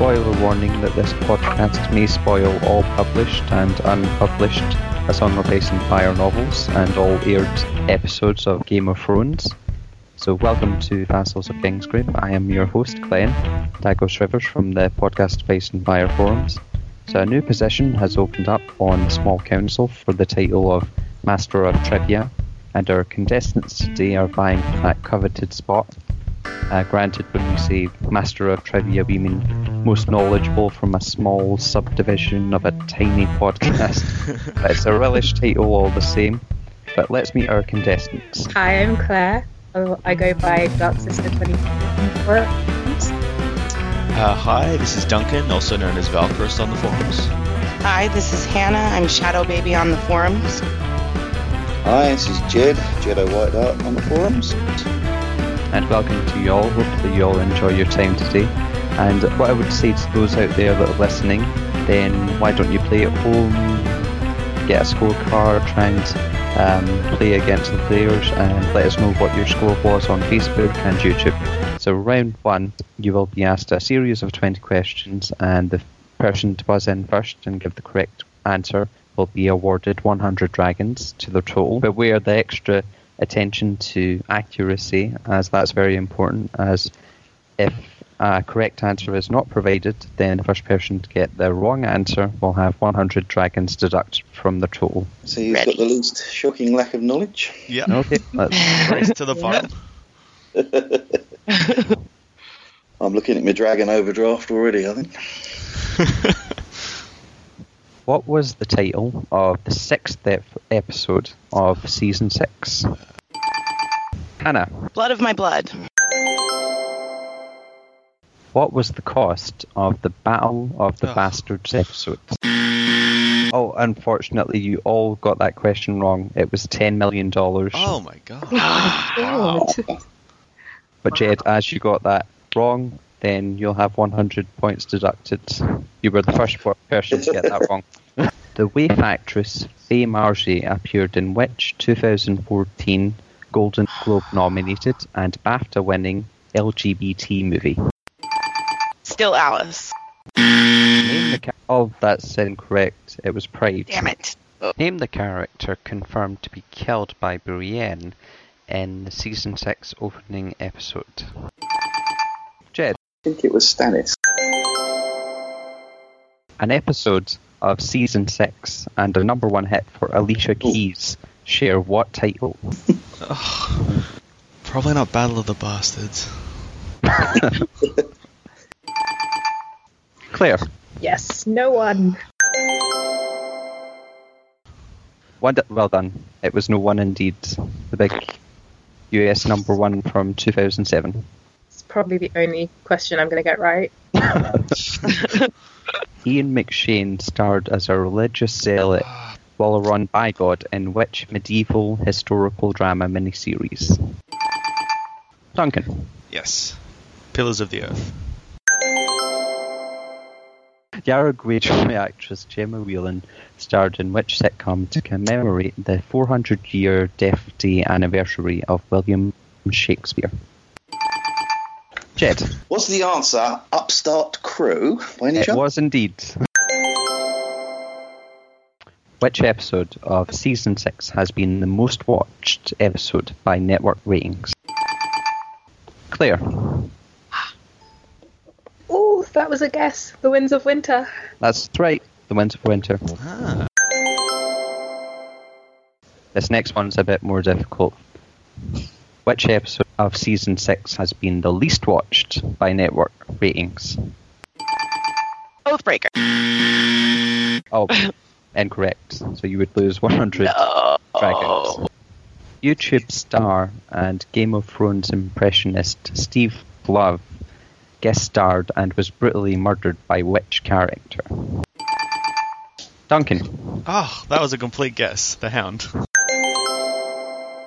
spoiler warning that this podcast may spoil all published and unpublished A Song of Ice and Fire novels and all aired episodes of Game of Thrones. So, welcome to Vassals of Kingsgrave. I am your host, Glenn Dagos Rivers from the podcast Ice and Fire forums. So, a new position has opened up on the small council for the title of Master of Trivia, and our contestants today are vying for that coveted spot. Uh, granted, when we say Master of Trivia, we mean most knowledgeable from a small subdivision of a tiny podcast. but it's a relish title all the same. But let's meet our contestants. Hi, I'm Claire. Oh, I go by Dark Sister 24. Uh, hi, this is Duncan, also known as Valkyris on the forums. Hi, this is Hannah. I'm Shadow Baby on the forums. Hi, this is Jed, Jedi White Art on the forums. And welcome to you all. Hopefully, you all enjoy your time today. And what I would say to those out there that are listening, then why don't you play at home, get a scorecard, try and um, play against the players, and let us know what your score was on Facebook and YouTube. So, round one, you will be asked a series of 20 questions, and the person to buzz in first and give the correct answer will be awarded 100 dragons to their total. Beware the extra attention to accuracy, as that's very important. As if a correct answer is not provided, then the first person to get the wrong answer will have 100 dragons deducted from the total. So you've Ready. got the least shocking lack of knowledge. Yeah, Okay, let's race to the bottom. I'm looking at my Dragon Overdraft already, I think. What was the title of the sixth ep- episode of season six? Hannah, Blood of my blood. what was the cost of the Battle of the Oh. Bastards episode? Oh, unfortunately, you all got that question wrong. It was $10 million. Oh my god. God. But Jed, as you got that wrong, then you'll have 100 points deducted. You were the first person to get that wrong. The waif actress Faye Marsay appeared in which 2014 Golden Globe nominated and BAFTA winning LGBT movie? Still Alice. Name the ca- oh, that's incorrect. It was Pride. Damn it. Name the character confirmed to be killed by Brienne in the season 6 opening episode. Jed. I think it was Stannis. An episode of season 6 and a number one hit for Alicia Keys share what title? Probably not Battle of the Bastards. Claire. Yes, no one. One d- well done. It was no one indeed. The big US number one from 2007. It's probably the only question I'm going to get right. Ian McShane starred as a religious zealot Waleran Bigod in which medieval historical drama miniseries? Duncan. Yes. Pillars of the Earth. Yara Greyjoy actress Gemma Whelan starred in which sitcom to commemorate the 400 year death day anniversary of William Shakespeare? Jed. Was the answer Upstart Crow by any It chance? was indeed. Which episode of season 6 has been the most watched episode by network ratings? Claire. Oh, that was a guess. The Winds of Winter. That's right. The Winds of Winter. Ah. This next one's a bit more difficult. Which episode of season 6 has been the least watched by network ratings? Oathbreaker. Oh, incorrect. So you would lose 100 No. dragons. YouTube star and Game of Thrones impressionist Steve Love guest starred and was brutally murdered by which character? Duncan, Oh, that was a complete guess. The Hound.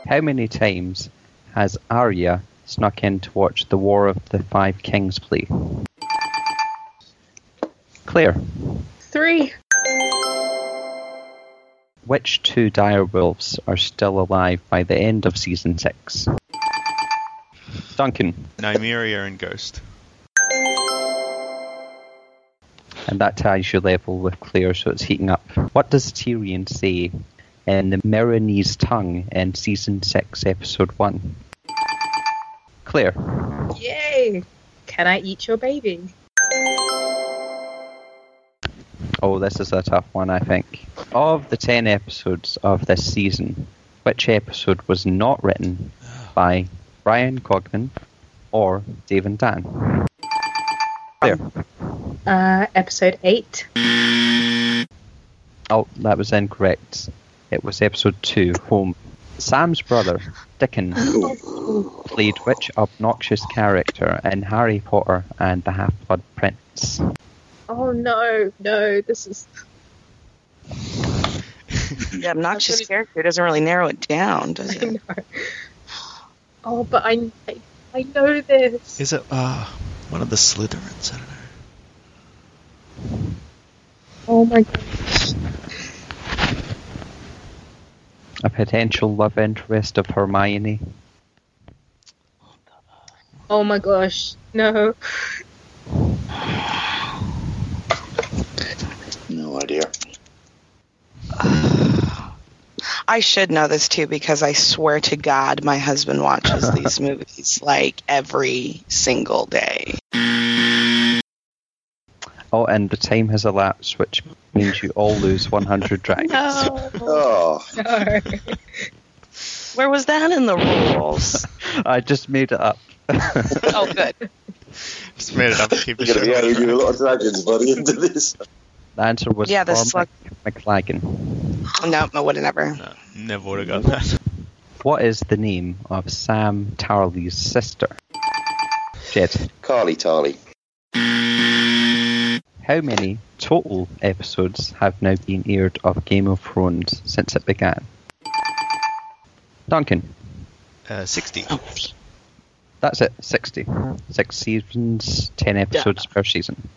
how many times has Arya snuck in to watch the War of the Five Kings play? Claire, Three. Which two direwolves are still alive by the end of season 6? Duncan, Nymeria and Ghost. And that ties your level with Claire, so it's heating up. What does Tyrion say in the Meereenese tongue in season 6, episode 1? Claire. Yay! Can I eat your baby? Oh, this is a tough one, I think. Of the 10 episodes of this season, which episode was not written by Bryan Cogman or David Dan? There. Uh, episode 8. Oh, that was incorrect. It was episode 2, Home. Sam's brother, Dickon, played which obnoxious character in Harry Potter and the Half Blood Prince? Oh no, no, this is. The obnoxious character doesn't really narrow it down, does I it? know. Oh, but I, I, I know this. Is it uh, one of the Slytherins? I don't know. Oh my gosh. A potential love interest of Hermione? Oh my gosh. No. No idea. I should know this too because I swear to God, my husband watches these movies like every single day. Oh, and the time has elapsed, which means you all lose 100 dragons. No. Oh, no. Where was that in the rules? I just made it up. oh, good. Just made it up to keep the you're going to be show. adding a lot of dragons, buddy, into this. The answer was Yeah, the Cormac McLaggen. No, I would have never. No, never would have got that. What is the name of Sam Tarly's sister? Jed. Carly Tarly. How many total episodes have now been aired of Game of Thrones since it began? Duncan. Uh, 60. That's it, 60. Six seasons, 10 episodes per season.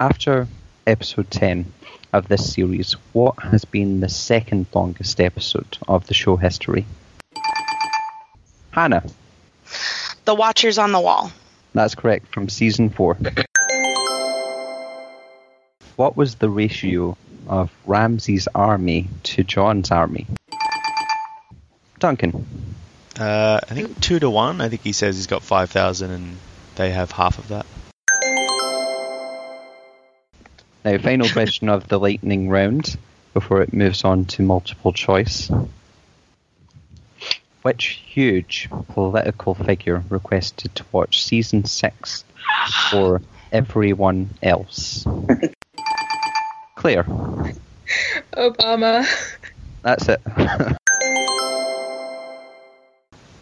After episode 10 of this series, what has been the second longest episode of the show history? Hannah. The Watchers on the Wall. That's correct, from season 4. What was the ratio of Ramsay's army to Jon's army? Duncan. Uh, I think 2 to 1. I think he says he's got 5,000 and they have half of that. Now, final question of the lightning round before it moves on to multiple choice. Which huge political figure requested to watch season 6 for everyone else? Claire. Obama. That's it.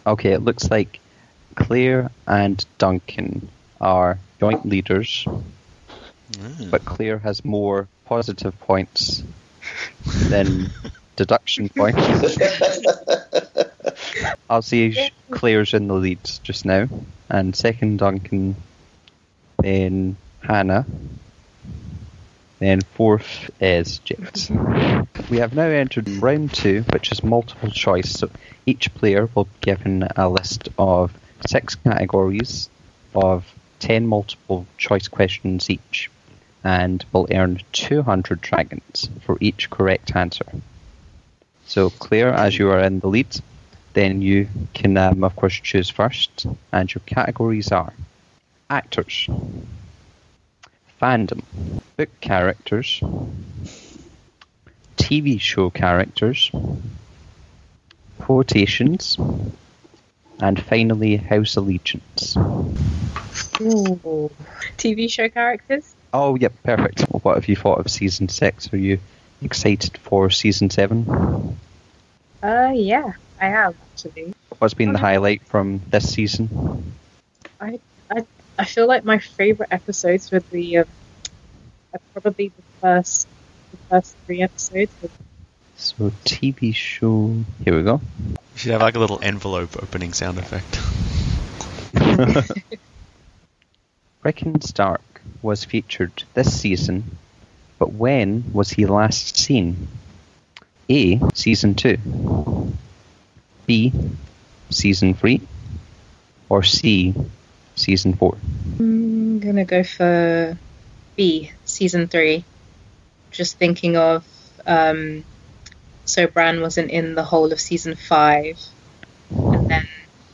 okay, it looks like Claire and Duncan are joint leaders, Mm. but Claire has more positive points than deduction points. I'll see sh- Claire's in the lead just now, and second Duncan, then Hannah, then fourth is Jed. We have now entered round two, which is multiple choice. So each player will be given a list of six categories of ten multiple choice questions each, and will earn 200 dragons for each correct answer. So, Claire, as you are in the lead, then you can, um, of course, choose first, and your categories are actors, fandom, book characters, TV show characters, quotations, and finally, house allegiance. Ooh. TV show characters? Oh, yep, perfect. What have you thought of season six? Are you excited for season seven? Uh, yeah, I have actually. What's been the highlight from this season? I, I, I feel like my favorite episodes were the, um, uh, probably the first, the first three episodes. So, TV show. Here we go. You should have like a little envelope opening sound effect. Rickon Stark was featured this season, but when was he last seen? A. Season 2. B. Season 3. Or C. season four? I'm gonna go for B, season three. Just thinking of um, so Bran wasn't in the whole of season five, and then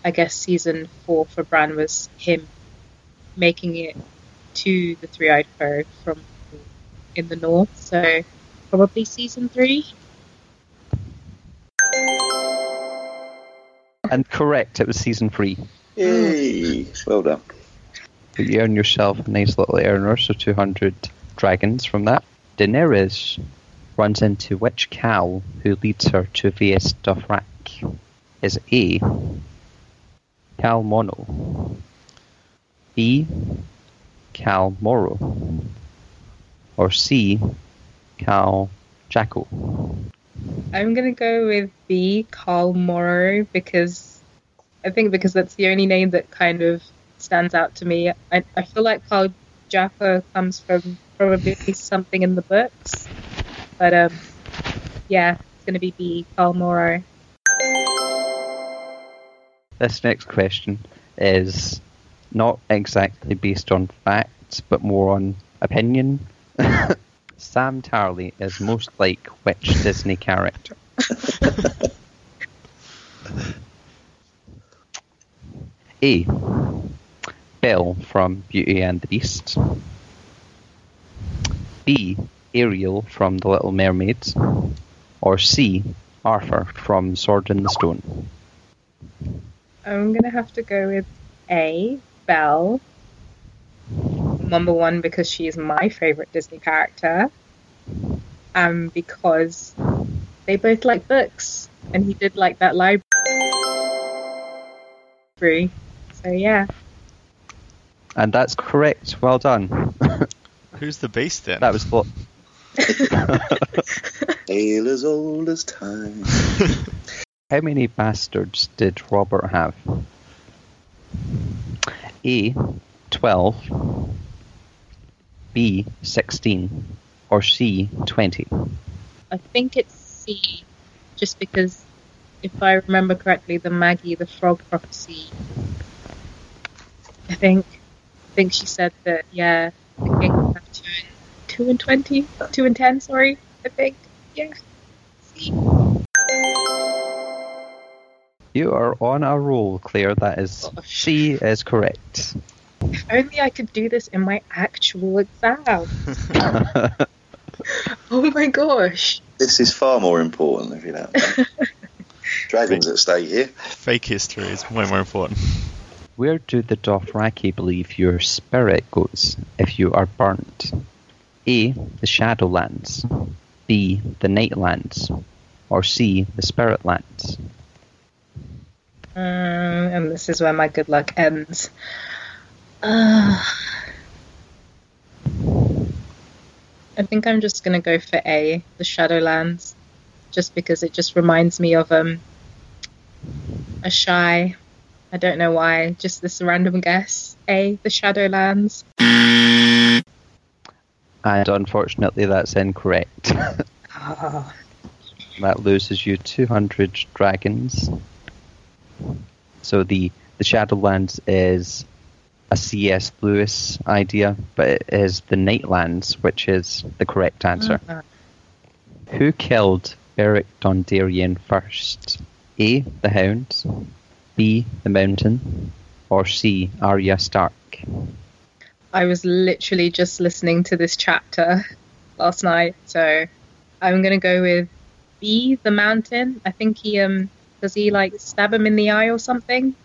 I guess season four for Bran was him making it to the Three oh Eyed Foe from in the north. So probably season three. And correct, it was season three. Yay! Well done. But you earn yourself a nice little earner, so 200 dragons from that. Daenerys runs into which khal who leads her to Vaes Dothrak? Is A. Cal Mono. B. Khal Moro. Or C. Cal Jackal. I'm gonna go with B, Khal Moro, because I think because that's the only name that kind of stands out to me. I, I feel like Carl Jaffa comes from probably something in the books, but um, yeah, it's gonna be B, Khal Moro. This next question is not exactly based on facts, but more on opinion. Sam Tarly is most like which Disney character? A. Belle from Beauty and the Beast. B. Ariel from The Little Mermaid. Or C. Arthur from Sword in the Stone. I'm gonna have to go with A, Belle. Number one because she is my favorite Disney character, and because they both like books, and he did like that library. So yeah, And that's correct. Well done. Who's the beast then? that was what. Tale as old as time. How many bastards did Robert have? A. 12. B. 16. Or C. 20. I think it's C, just because if I remember correctly, the Maggie the Frog prophecy. I think, I think she said that yeah, the king have two and two and twenty, two and ten. Sorry, I think yeah. C. You are on a roll, Claire. That is oh. she is correct. If only I could do this in my actual exam. oh my gosh. This is far more important, if you know. Dragons at stake here. Fake history is way more important. Where do the Dothraki believe your spirit goes if you are burnt? A. The Shadowlands. B. The Nightlands. Or C. The Spiritlands. Um, and this is where my good luck ends. Uh, I think I'm just gonna go for A, the Shadowlands, just because it just reminds me of um a shy. I don't know why, just this random guess. A, the Shadowlands. And unfortunately, that's incorrect. Oh, that loses you 200 dragons. So the, the Shadowlands is a C.S. Lewis idea, but it is the Nightlands, which is the correct answer. uh, Who killed Beric Dondarrion first? A. The Hound. B. The Mountain. Or C. Arya Stark. I was literally just listening to this chapter last night, so I'm gonna go with B, the mountain. I think he um does he like stab him in the eye or something?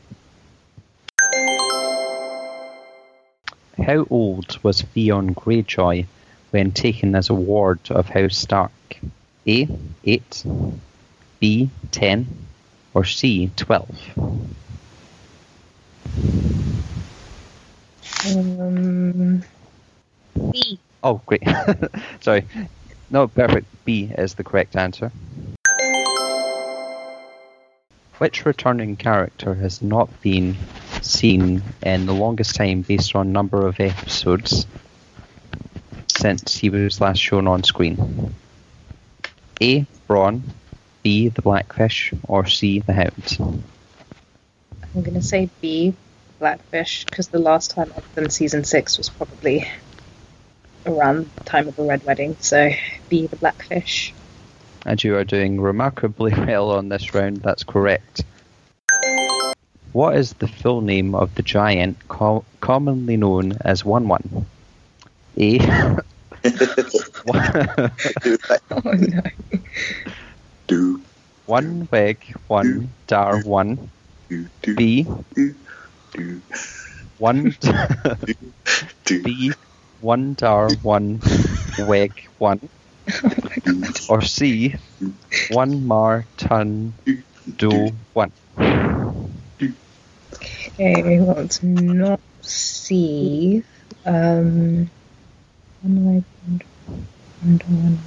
How old was Theon Greyjoy when taken as a ward of House Stark? A. 8. B. 10. Or C. 12. Um, B. Oh, great. Sorry. No, perfect. B is the correct answer. Which returning character has not been seen in the longest time based on number of episodes since he was last shown on screen? A. Bran, B. The Blackfish, or C. The Hound? I'm gonna say B, Blackfish because the last time other than season six was probably around the time of the Red Wedding. So B, the Blackfish. And you are doing remarkably well on this round. That's correct. What is the full name of the giant co- commonly known as Wun Wun? A. Oh no. do, Wun Weg Wun Dar Wun. do, do, B. do, do, One B. One Dar One Weg One. Or C. One Mar Ton Do One. Okay, well, it's not C. Um, one word, wonder one.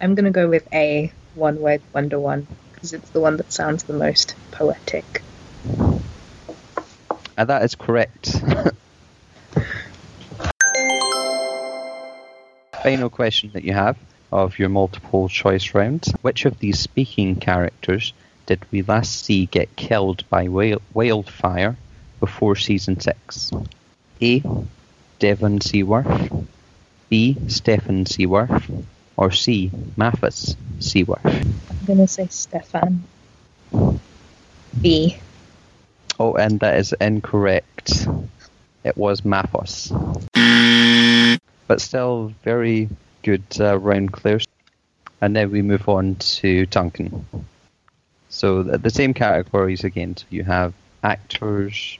I'm gonna go with A. One word, wonder one, because it's the one that sounds the most poetic. And that is correct. Final question that you have of your multiple choice round. Which of these speaking characters did we last see get killed by wild- wildfire before season 6? A. Devon Seaworth. B. Stefan Seaworth. Or C. Mathis Seaworth. I'm gonna say Stefan. B. Oh, and that is incorrect. It was Mathos. But still, very good uh, round clears. And then we move on to Duncan. So the, the same categories again. So you have actors,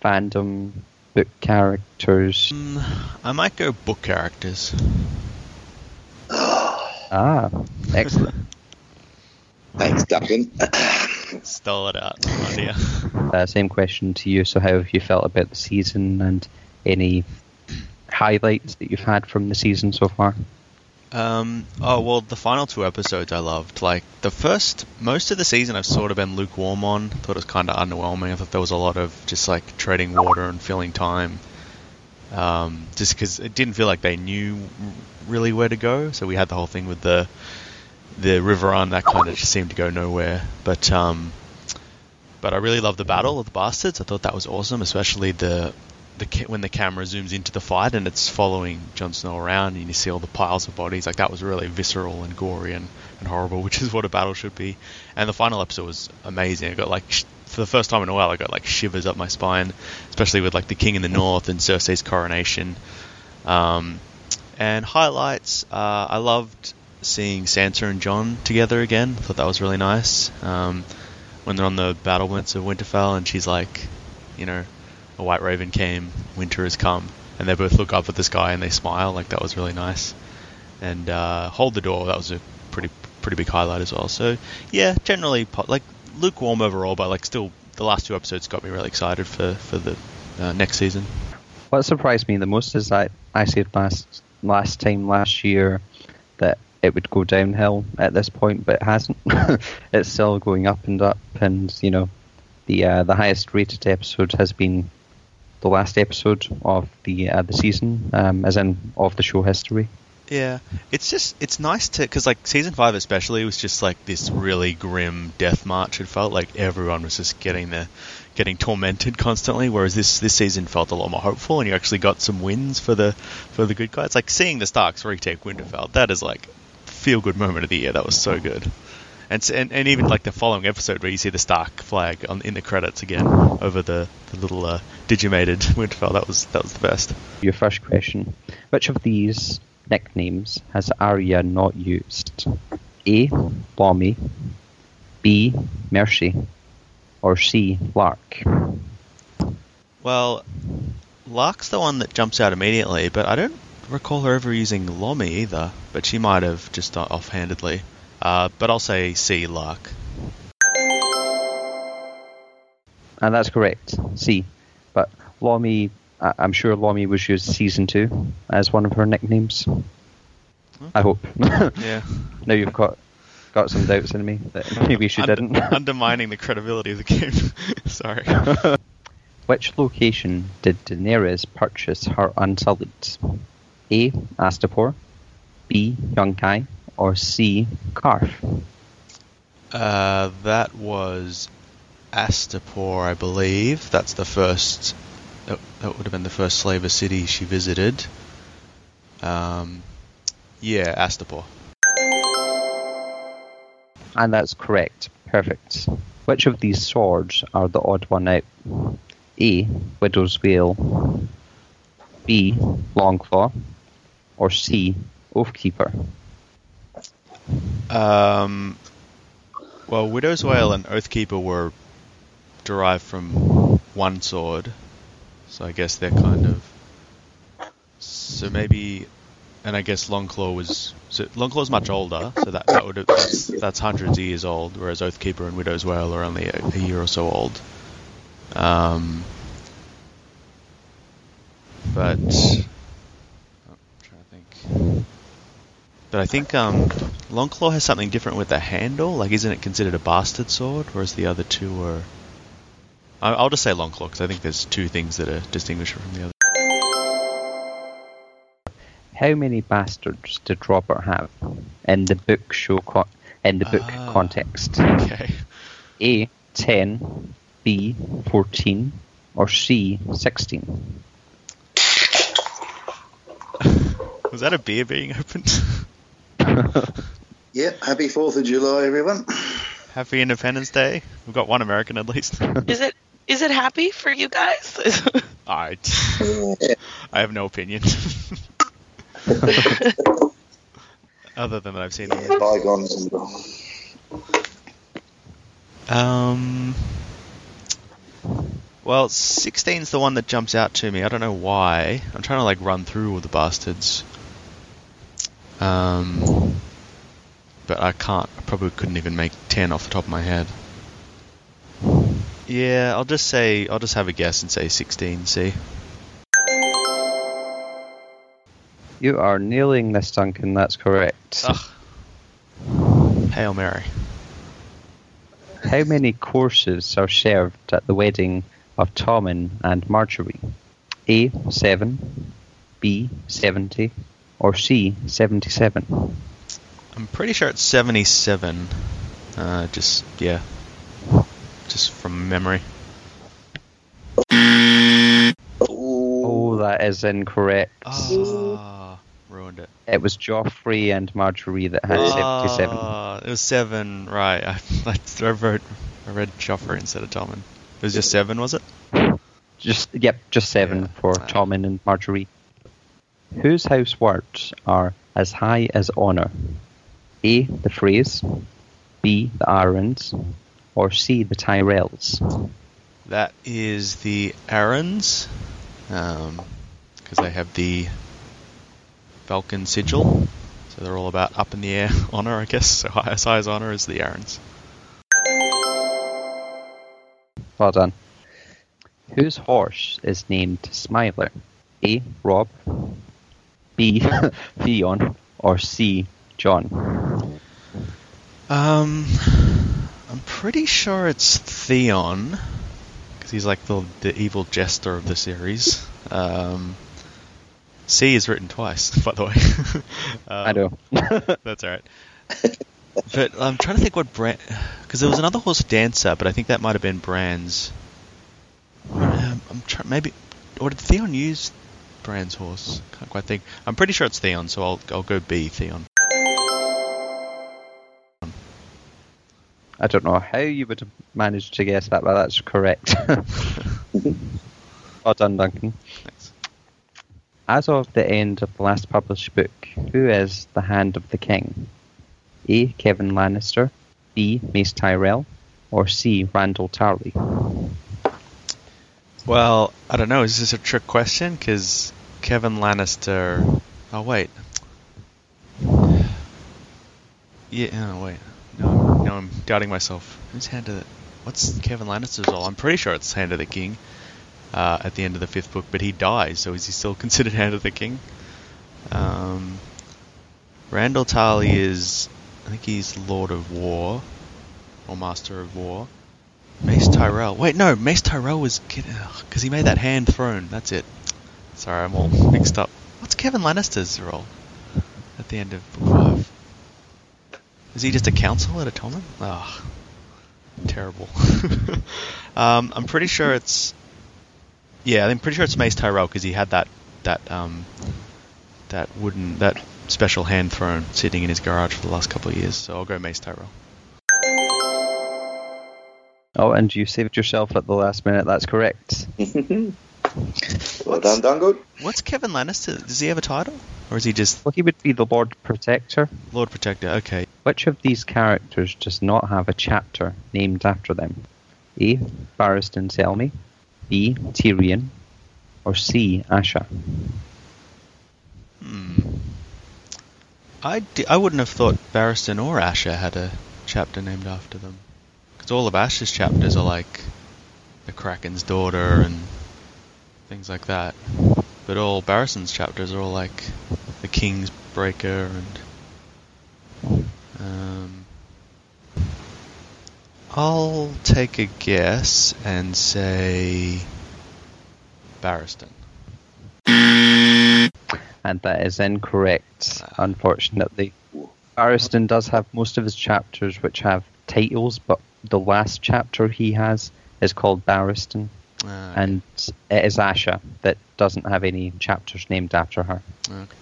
fandom, book characters. Mm, I might go book characters. Ah, excellent. Thanks, Duncan. Stole it out. Oh dear. uh, same question to you. So how have you felt about the season and any highlights that you've had from the season so far? Um, oh well, the final two episodes I loved. Like the first, most of the season I've sort of been lukewarm on. Thought it was kind of underwhelming. I thought there was a lot of just like treading water and filling time. Um, just because it didn't feel like they knew really where to go. So we had the whole thing with the the Riverrun that kind of just seemed to go nowhere. But um, but I really loved the battle of the bastards. I thought that was awesome, especially the the when the camera zooms into the fight and it's following Jon Snow around and you see all the piles of bodies. Like that was really visceral and gory and, and horrible, which is what a battle should be. And the final episode was amazing. I got like for the first time in a while, I got like shivers up my spine, especially with like the king in the north and Cersei's coronation. Um, and highlights, uh, I loved seeing Sansa and Jon together again. I thought that was really nice. Um, when they're on the battlements of Winterfell and she's like, you know, a white raven came, winter has come, and they both look up at the sky and they smile. Like that was really nice. And uh, hold the door. That was a pretty pretty big highlight as well. So yeah, generally like lukewarm overall, but like still the last two episodes got me really excited for for the uh, next season. What surprised me the most is that I said last last time last year that it would go downhill at this point, but it hasn't. it's still going up and up, and you know, the uh, the highest rated episode has been the last episode of the uh, the season, um, as in of the show history. Yeah, it's just it's nice to because like season five especially was just like this really grim death march. It felt like everyone was just getting the getting tormented constantly, whereas this this season felt a lot more hopeful, and you actually got some wins for the for the good guys. Like seeing the Starks retake Winterfell, that is like feel good moment of the year. That was so good. And, and and even like the following episode where you see the Stark flag on in the credits again over the, the little uh, digimated Winterfell, that was that was the best. Your first question: Which of these nicknames has Arya not used? A. Lommy, B. Mercy, or C. Lark? Well, Lark's the one that jumps out immediately, but I don't recall her ever using Lommy either. But she might have just offhandedly. Uh, but I'll say C, Lark. And that's correct, C. But Lommy, I- I'm sure Lommy was used season two as one of her nicknames. I hope. Yeah. now you've got got some doubts in me that maybe she Under- didn't. undermining the credibility of the game. Sorry. Which location did Daenerys purchase her Unsullied? A. Astapor, B. Yunkai, or C. Qarth? Uh, that was Astapor, I believe. That's the first. That, that would have been the first slaver city she visited. Um, yeah, Astapor. And that's correct. Perfect. Which of these swords are the odd one out? A. Widow's Wail. B. Longclaw. Or C. Oathkeeper. Um, well, Widow's Wail and Oathkeeper were derived from one sword, so I guess they're kind of. So maybe, and I guess Longclaw was. So Longclaw's much older, so that that would that's, that's hundreds of years old, whereas Oathkeeper and Widow's Wail are only a, a year or so old. Um, but I'm trying to think. But I think um, Longclaw has something different with the handle. Like, isn't it considered a bastard sword, whereas the other two are? I'll just say Longclaw because I think there's two things that are distinguishable from the other. How many bastards did Robert have in the book show co- in the book Ah. context? Okay. A. Ten. B. Fourteen. Or C. Sixteen. Was that a beer being opened? Yep, happy 4th of July, everyone. Happy Independence Day. We've got one American at least. Is it is it happy for you guys? I, Yeah. I have no opinion. Other than that, I've seen them. Bygones and Um. Well, 16's the one that jumps out to me. I don't know why. I'm trying to like run through all the bastards. Um. But I can't. I probably couldn't even make 10 off the top of my head. Yeah, I'll just say. I'll just have a guess and say 16. See. You are nailing this, Duncan. That's correct. Ugh. Hail Mary. How many courses are served at the wedding of Tommen and Margaery? A. Seven. B. Seventy. Or C. Seventy-seven. I'm pretty sure it's 77. Uh, just, yeah. Just from memory. Oh, that is incorrect. Ah, ruined it. It was Joffrey and Margaery that had. Ah, it was seven, right. I, I, wrote, I read Joffrey instead of Tommen. It was just seven, was it? Just yep, just seven Yeah. for. Tommen and Margaery. Whose house words are as high as honor? A. The Freys. B. The Arryns. Or C. The Tyrells. That is the Arryns, because um, they have the Falcon sigil. So they're all about up in the air honor, I guess. So high, as high as honor is the Arryns. Well done. Whose horse is named Smiler? A. Robb. B. Theon. Or C. Jon. Um, I'm pretty sure it's Theon, because he's like the the evil jester of the series. Um, C is written twice, by the way. um, I know. That's alright. but I'm trying to think what brand, because there was another horse dancer, but I think that might have been Bran's. Um, I'm trying maybe, or did Theon use Bran's horse? Can't quite think. I'm pretty sure it's Theon, so I'll I'll go B Theon. I don't know how you would have managed to guess that, but that's correct. well done, Duncan. Thanks. As of the end of the last published book, who is the Hand of the King? A. Kevan Lannister, B. Mace Tyrell, or C. Randyll Tarly? Well, I don't know. Is this a trick question? Because Kevan Lannister. Oh wait. Yeah. Oh wait. No, no, I'm doubting myself. Who's Hand of the? What's Kevan Lannister's role? I'm pretty sure it's Hand of the King. Uh, at the end of the fifth book, but he dies. So is he still considered Hand of the King? Um, Randyll Tarly is. I think he's Lord of War, or Master of War. Mace Tyrell. Wait, no, Mace Tyrell was because he made that hand throne. That's it. Sorry, I'm all mixed up. What's Kevan Lannister's role at the end of book five? Is he just a council at a Tommen? Oh, terrible. um, I'm pretty sure it's yeah, I'm pretty sure it's Mace Tyrell because he had that that um, that wooden that special hand throne sitting in his garage for the last couple of years. So I'll go Mace Tyrell. Oh, and you saved yourself at the last minute. That's correct. well done, Dango. What's Kevan Lannister? Does he have a title, or is he just Well, he would be the Lord Protector. Lord Protector? Okay. Which of these characters does not have a chapter named after them? A. Barristan Selmy, B. Tyrion, or C. Asha? Hmm. I, d- I wouldn't have thought Barristan or Asha had a chapter named after them. Because all of Asha's chapters are like the Kraken's daughter and things like that. But all Barristan's chapters are all like the King's Breaker and. Um, I'll take a guess and say. Barristan. And that is incorrect, unfortunately. Barristan does have most of his chapters which have titles, but the last chapter he has is called Barristan, Ah, and it is Asha that doesn't have any chapters named after her. okay.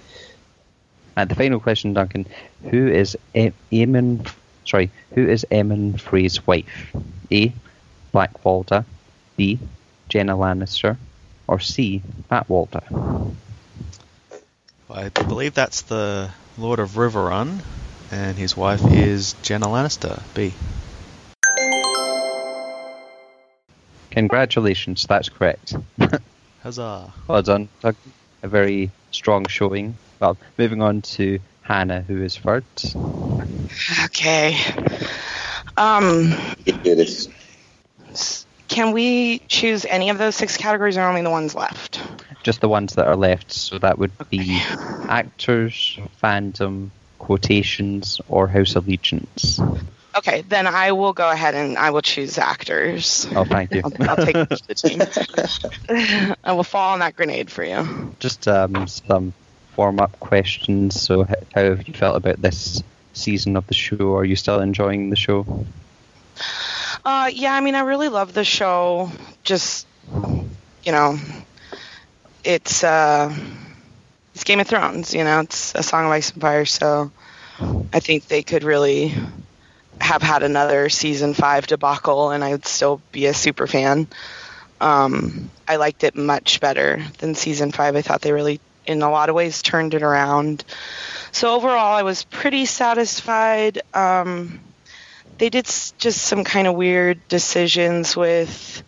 And the final question, Duncan: Who is e- Aemon? Sorry, who is Emmon Frey's wife? A. Black Walda, B. Genna Lannister, or C. Fat Walda? I believe that's the Lord of Riverrun, and his wife is Genna Lannister. B. Congratulations, that's correct. Huzzah! Well done, Duncan. A very strong showing. Well, moving on to Hannah, who is third. Okay. Um, You do this. s- can we choose any of those six categories or only the ones left? Just the ones that are left. So that would be actors, fandom, quotations, or House Allegiance. Okay, then I will go ahead and I will choose actors. Oh, thank you. I'll, I'll take the team. I will fall on that grenade for you. Just um, some warm up questions. So, how have you felt about this season of the show? Are you still enjoying the show? Uh, yeah, I mean, I really love the show. Just, you know, it's uh, it's Game of Thrones. You know, it's a Song of Ice and Fire. So, I think they could really have had another season five debacle, and I would still be a super fan. Um, I liked it much better than season five. I thought they really, in a lot of ways, turned it around. So overall, I was pretty satisfied. Um, they did just some kind of weird decisions with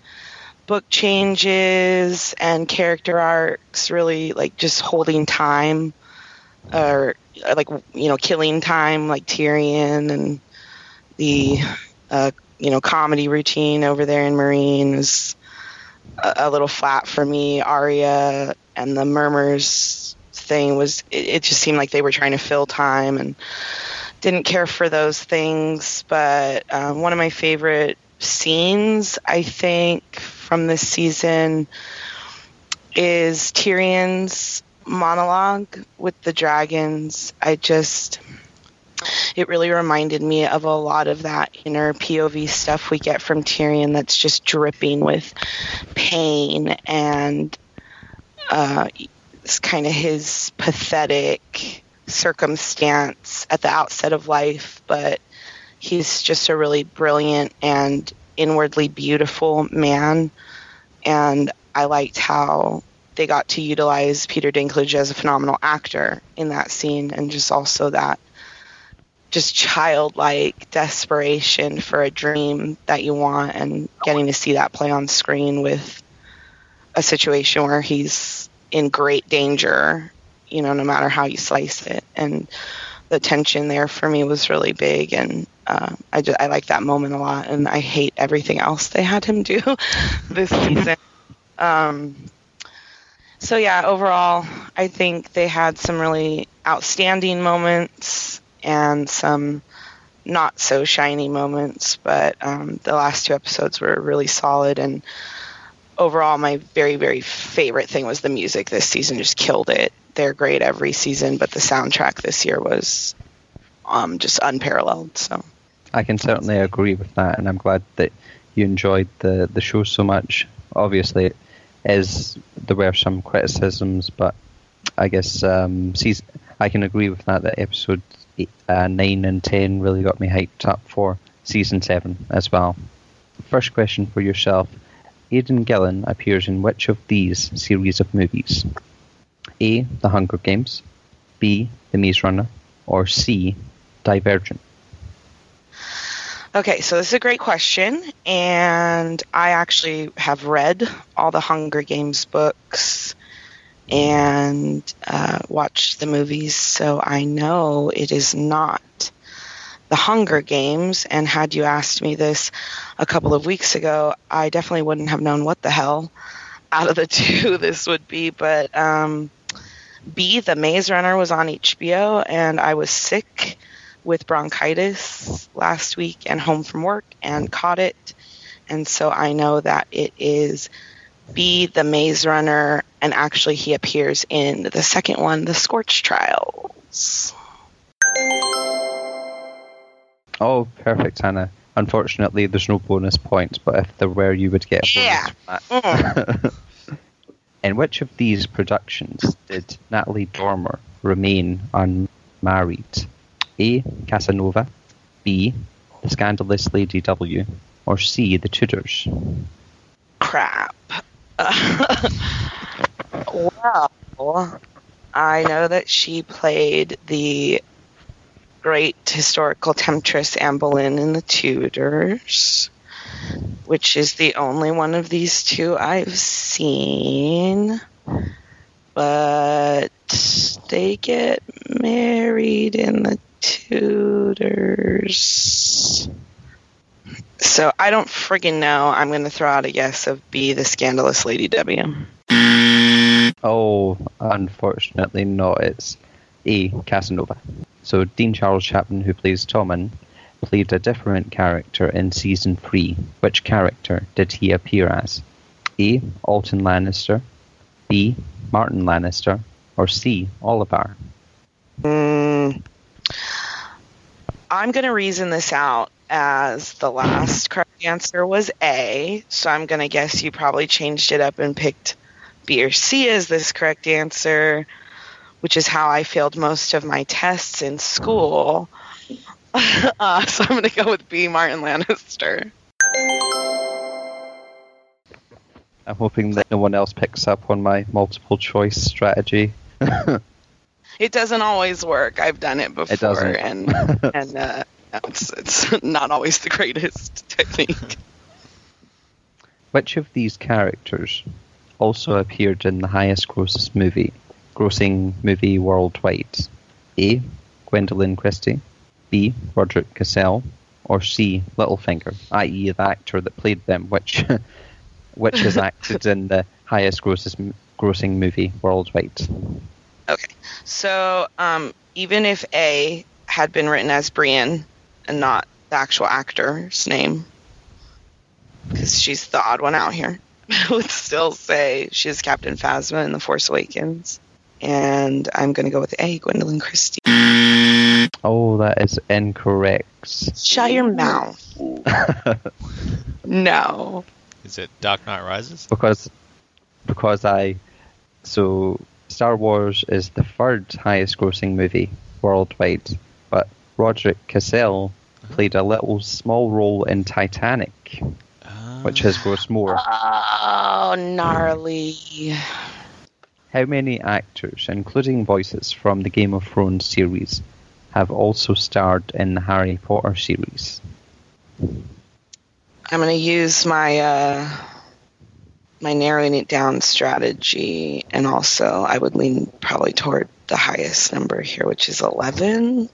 book changes and character arcs really like just holding time or like you know killing time like Tyrion and the uh, you know comedy routine over there in Meereen was a, a little flat for me Arya and the murmurs thing was it, it just seemed like they were trying to fill time and didn't care for those things, but um, one of my favorite scenes, I think, from this season is Tyrion's monologue with the dragons. I just, it really reminded me of a lot of that inner POV stuff we get from Tyrion that's just dripping with pain and uh, it's kind of his pathetic circumstance at the outset of life, but he's just a really brilliant and inwardly beautiful man. And I liked how they got to utilize Peter Dinklage as a phenomenal actor in that scene, and just also that just childlike desperation for a dream that you want, and getting to see that play on screen with a situation where he's in great danger you know, no matter how you slice it. And the tension there for me was really big, and uh, I just, I like that moment a lot. And I hate everything else they had him do this season. Um, so yeah, overall, I think they had some really outstanding moments and some not so shiny moments, but um, the last two episodes were really solid and overall my very very favorite thing was the music this season just killed it they're great every season but the soundtrack this year was um, just unparalleled so I can certainly agree with that, and I'm glad that you enjoyed the, the show so much. Obviously, it is there were some criticisms, but I guess um, season, I can agree with that. That episode eight, uh, nine and ten really got me hyped up for season seven as well. First question for yourself: Aidan Gillen appears in which of these series of movies? A. The Hunger Games, B. The Maze Runner, or C. Divergent. Okay, so this is a great question, and I actually have read all the Hunger Games books and uh, watched the movies, so I know it is not the Hunger Games. And had you asked me this a couple of weeks ago, I definitely wouldn't have known what the hell out of the two this would be. But um, B, The Maze Runner, was on HBO, and I was sick with bronchitis last week and home from work and caught it. And so I know that it is B, the Maze Runner, and actually he appears in the second one, the Scorch Trials. Oh, perfect, Hannah. Unfortunately, there's no bonus points, but if there were, you would get a Yeah. bonus. for mm. in which of these productions did Natalie Dormer remain unmarried? A. Casanova, B. The Scandalous Lady W, or C. The Tudors? Crap. well, I know that she played the great historical temptress Anne Boleyn in the Tudors, which is the only one of these two I've seen. But they get married in the Tudors. So I don't friggin' know. I'm going to throw out a guess of B, the scandalous Lady W. Oh, unfortunately not. It's A. Casanova. So Dean Charles Chapman, who plays Tommen, played a different character in season three. Which character did he appear as? A. Alton Lannister, B. Martyn Lannister, or C. Oliver? Mm, I'm going to reason this out as the last correct answer was A, so I'm going to guess you probably changed it up and picked B or C as this correct answer, which is how I failed most of my tests in school. uh, so I'm going to go with B, Martyn Lannister. I'm hoping that no one else picks up on my multiple choice strategy. It doesn't always work. I've done it before, it doesn't. and and uh, it's it's not always the greatest technique. Which of these characters also appeared in the highest grossest movie, grossing movie worldwide? A. Gwendoline Christie, B. Rodrik Cassel, or C. Littlefinger, i.e. the actor that played them, which which has acted in the highest grossest grossing movie worldwide. Okay, so um, even if A had been written as Brienne and not the actual actor's name, because she's the odd one out here, I would still say she's Captain Phasma in The Force Awakens. And I'm going to go with A, Gwendoline Christie. Oh, that is incorrect. Shut your mouth. No. Is it Dark Knight Rises? because because I so Star Wars is the third highest grossing movie worldwide, but Rodrik Cassel played a little small role in Titanic, which has grossed more. Oh, gnarly. How many actors, including voices from the Game of Thrones series, have also starred in the Harry Potter series? I'm going to use my uh, my narrowing it down strategy, and also I would lean probably toward the highest number here, which is 11.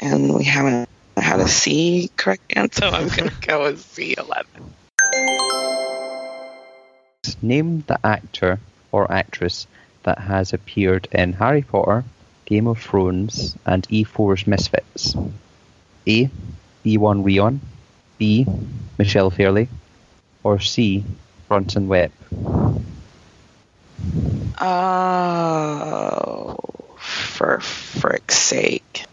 And we haven't had a C correct answer, so I'm going to go with C11. Name the actor or actress that has appeared in Harry Potter, Game of Thrones, and E4's Misfits. A. Iwan Rheon, B. Michelle Fairley, or C. Bronson Webb. Oh, for frick's sake.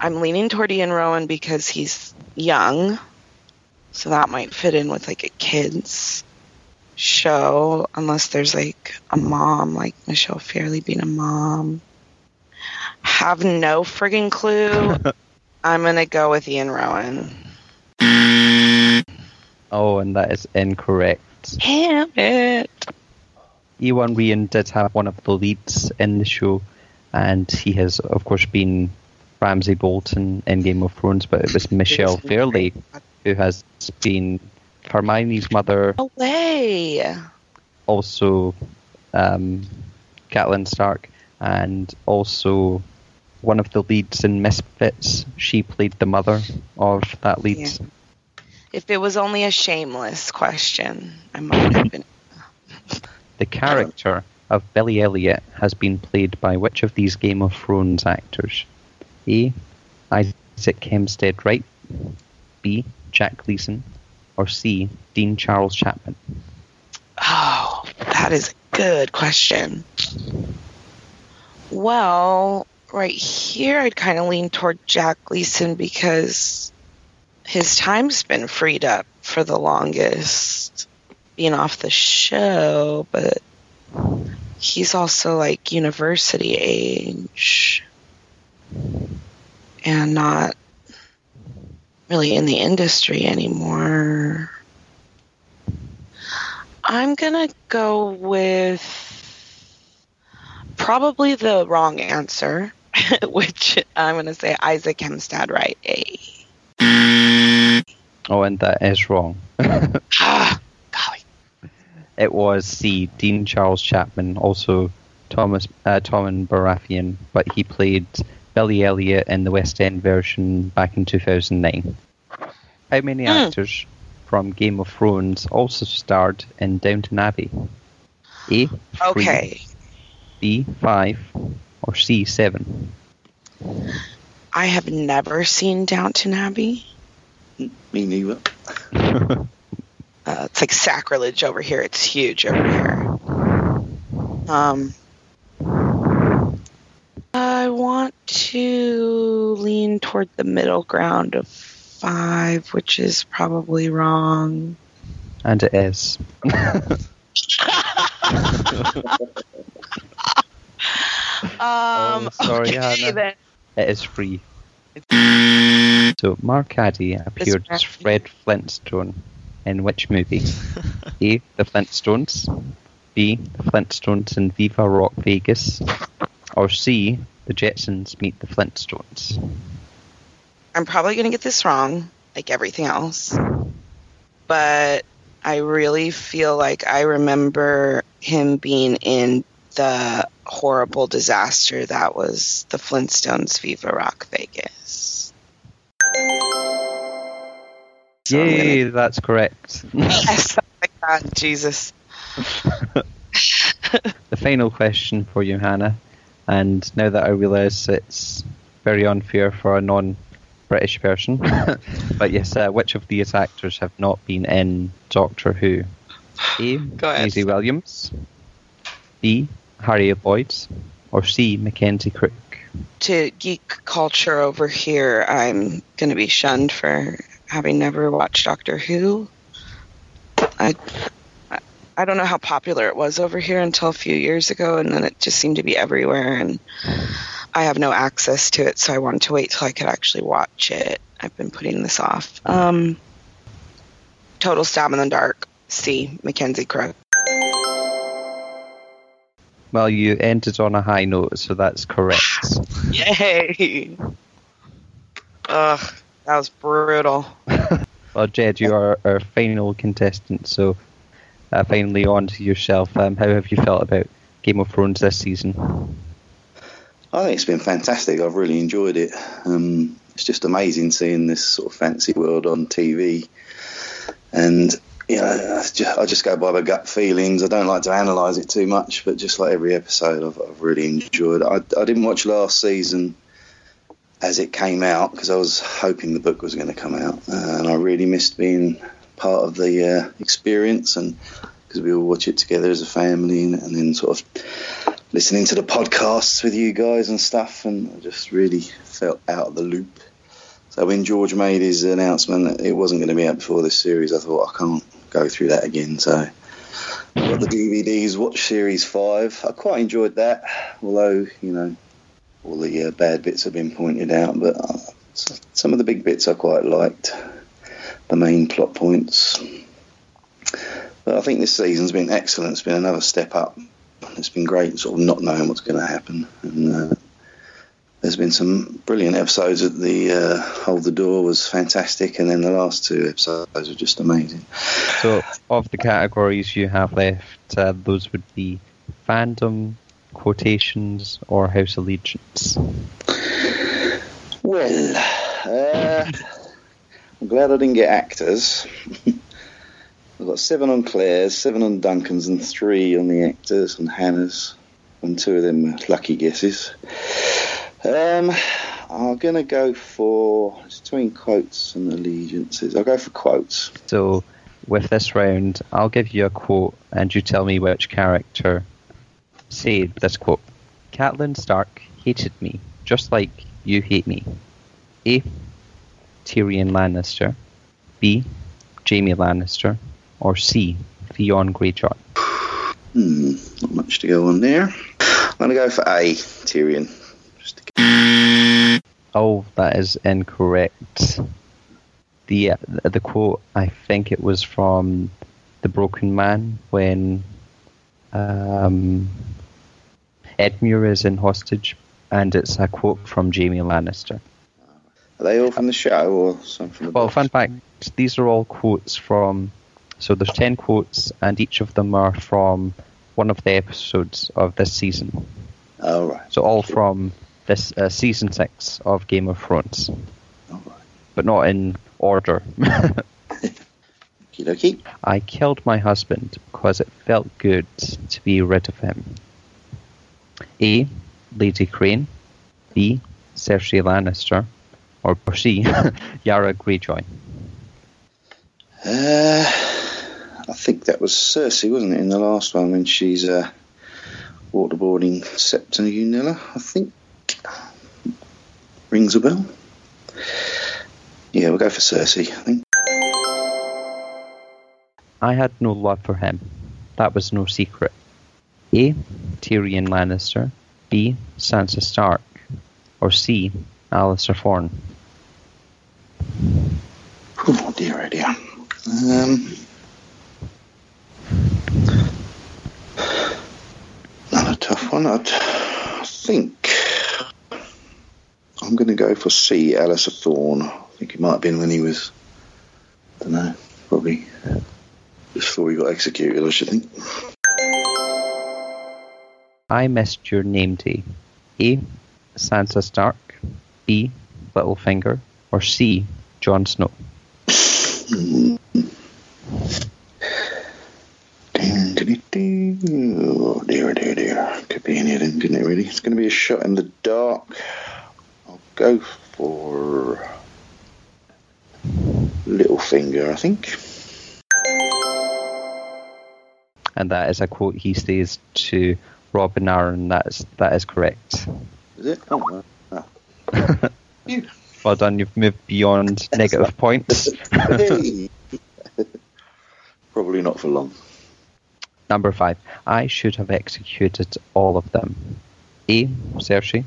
I'm leaning toward Iwan Rheon because he's young, so that might fit in with like a kids show, unless there's like a mom, like Michelle Fairley being a mom. Have no friggin' clue. I'm gonna go with Iwan Rheon. Oh, and that is incorrect. Damn it. Iwan Rheon did have one of the leads in the show, and he has, of course, been Ramsay Bolton in Game of Thrones, but it was Michelle Fairley who has been Hermione's mother, No way. also um, Catelyn Stark, and also one of the leads in Misfits. She played the mother of that lead. Yeah. If it was only a shameless question, I might have been. The character of Billy Elliot has been played by which of these Game of Thrones actors? A. Isaac Hempstead Wright, B. Jack Gleeson, or C. Dean Charles Chapman? Oh, that is a good question. Well, right here, I'd kind of lean toward Jack Gleeson because his time's been freed up for the longest being off the show, but he's also like university age and not really in the industry anymore. I'm gonna go with probably the wrong answer, which I'm gonna say Isaac Hempstead Wright? A. Oh, and that is wrong. Ah, golly. It was C. Dean Charles Chapman, also Thomas uh, Tommen Baratheon, but he played Billy Elliot in the West End version back in 2009. How many Hmm. actors from Game of Thrones also starred in Downton Abbey? A. Three, Okay, B. Five, or C. Seven? I have never seen Downton Abbey. Me neither. Uh, it's like sacrilege over here. It's huge over here. Um, I want to lean toward the middle ground of five, which is probably wrong. and it is. Um, Oh, sorry, okay. It is free. So Mark Addy appeared as Fred Flintstone in which movie? A. The Flintstones. B. The Flintstones in Viva Rock Vegas. Or C. The Jetsons meet the Flintstones. I'm probably going to get this wrong, like everything else. But I really feel like I remember him being in the horrible disaster that was the Flintstones Viva Rock Vegas. So I'm Yay, that's correct. Yes, oh my Jesus. the final question for you, Hannah. And now that I realise it's very unfair for a non British person, but yes, uh, which of these actors have not been in Doctor Who? A. Go. Maisie Williams, B. Harry Lloyd, or C. Mackenzie Crook? To geek culture over here, I'm going to be shunned for having never watched Doctor Who. I, I- don't know how popular it was over here until a few years ago, and then it just seemed to be everywhere, and I have no access to it, so I wanted to wait till I could actually watch it. I've been putting this off. Um, total stab in the dark. C. Mackenzie Crook. Well, you ended on a high note, so that's correct. Yay! Ugh, that was brutal. Well, Jed, you are our final contestant, so uh, finally on to yourself. Um, how have you felt about Game of Thrones this season? I think it's been fantastic. I've really enjoyed it. Um, it's just amazing seeing this sort of fancy world on TV. And, you know, I just, I just go by my gut feelings. I don't like to analyse it too much, but just like every episode, I've, I've really enjoyed. I, I didn't watch last season as it came out because I was hoping the book was going to come out. Uh, and I really missed being part of the uh, experience and because we all watch it together as a family and, and then sort of listening to the podcasts with you guys and stuff, and I just really felt out of the loop. So when George made his announcement that it wasn't going to be out before this series, I thought I can't go through that again. So got the DVDs, watched series five. I quite enjoyed that, although you know all the uh, bad bits have been pointed out, but uh, some of the big bits I quite liked. The main plot points. But I think this season's been excellent. It's been another step up. It's been great, sort of not knowing what's going to happen, and uh, there's been some brilliant episodes. At the uh, Hold the Door was fantastic, and then the last two episodes are just amazing. So, of the categories you have left, uh, those would be fandom, quotations, or House Allegiance. Well, uh, I'm glad I didn't get actors. I've got seven on Claire's, seven on Duncan's, and three on the actors and Hannah's, and two of them lucky guesses. Um, I'm going to go for it's between quotes and allegiances. I'll go for quotes. So, with this round, I'll give you a quote, and you tell me which character said this quote. Catelyn Stark hated me, just like you hate me. A. Tyrion Lannister. B. Jaime Lannister. Or C. Theon Greyjoy. Hmm, not much to go on there. I'm going to go for A. Tyrion. Oh, that is incorrect. The uh, the quote, I think it was from the Broken Man when um, Edmure is in hostage, and it's a quote from Jaime Lannister. Are they all from the show or some from the Well, books? fun fact: these are all quotes from. So there's ten quotes, and each of them are from one of the episodes of this season. Oh, right. So all from this uh, season six of Game of Thrones, right. but not in order. I killed my husband because it felt good to be rid of him. A. Lady Crane. B. Cersei Lannister. Or C. Yara Greyjoy. Uh, I think that was Cersei, wasn't it, in the last one when she's uh, waterboarding Septa Unella, I think. Rings a bell. Yeah, we'll go for Cersei, I think. I had no love for him. That was no secret. A. Tyrion Lannister. B. Sansa Stark. Or C. Alliser Thorne. Oh dear, oh dear. Um, not a tough one. I'd, I think I'm going to go for C. Alliser Thorne. I think it might have been when he was, I don't know, probably before he got executed, I should think. I missed your name day. A. Sansa Stark. B. Littlefinger. Or C. Jon Snow. Oh dear, oh, dear, oh, dear. Could be any of them, couldn't it, really? It's going to be a shot in the dark. Go for Littlefinger, I think. And that is a quote he says to Robin Arryn. That is, that is correct. Is it? Oh, well. Ah. You. Well done, you've moved beyond negative points. Probably not for long. Number five. I should have executed all of them. A. Cersei.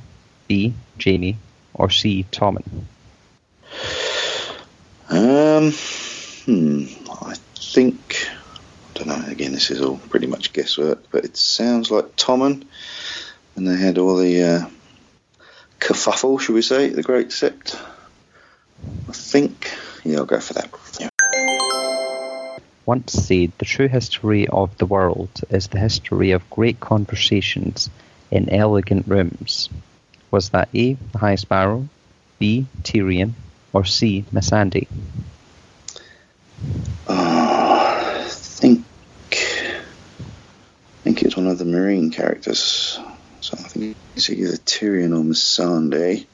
B. Jaime. Or C. Tommen. Um, hmm, I think, I don't know, again, this is all pretty much guesswork, but it sounds like Tommen, and they had all the uh, kerfuffle, should we say, the Great Sept. I think, yeah, I'll go for that. Yeah. Once said, the true history of the world is the history of great conversations in elegant rooms. Was that A. The High Sparrow, B. Tyrion, or C. Missandei? Oh, I think, I think it's one of the Meereen characters. So I think it's either Tyrion or Missandei.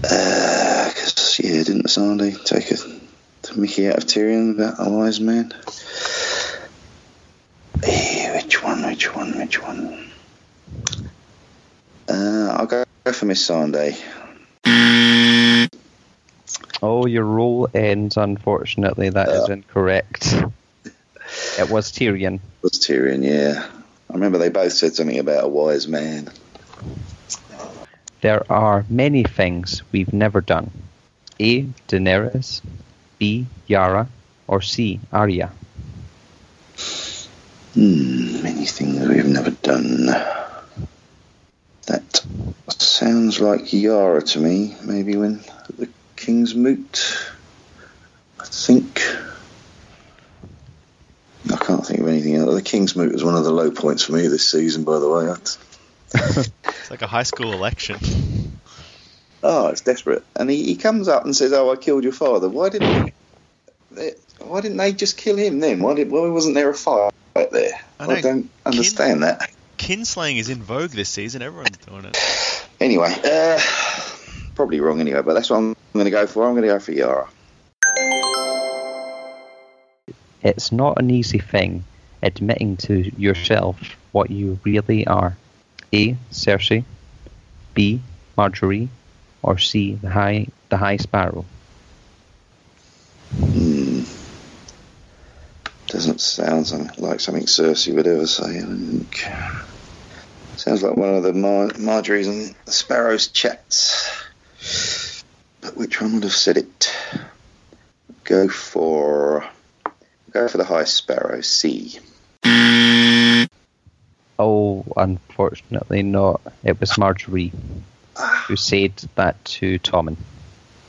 Because, yeah, didn't Missandei take a, Mickey out of Tyrion a wise man? Eh, which one, which one, which one? Uh, I'll go for Missandei. Oh, your roll ends. Unfortunately, that is Uh. incorrect. It was Tyrion. It was Tyrion, yeah. I remember they both said something about a wise man. There are many things we've never done. A. Daenerys. B. Yara. Or C. Arya. Hmm, many things we've never done. That sounds like Yara to me. Maybe when the King's Moot. I think. I can't think of anything else. The King's Moot was one of the low points for me this season, by the way. It's like a high school election. Oh, it's desperate. And he, he comes up and says, "Oh, I killed your father." Why didn't they, why didn't they just kill him then? Why did why wasn't there a fight there? I I, don't understand that. Kinslaying is in vogue this season. Everyone's doing it. Anyway, uh, probably wrong anyway, but that's what I'm going to go for. I'm going to go for Yara. It's not an easy thing admitting to yourself what you really are. A. Cersei. B. Margaery. Or C. The High the High Sparrow. Hmm. Doesn't sound like something Cersei would ever say. I think. Sounds like one of the Mar- Margaery's and the Sparrows chats. But which one would have said it? Go for. Go for the High Sparrow. C. Oh, unfortunately not. It was Margaery ah. who said that to Tommen.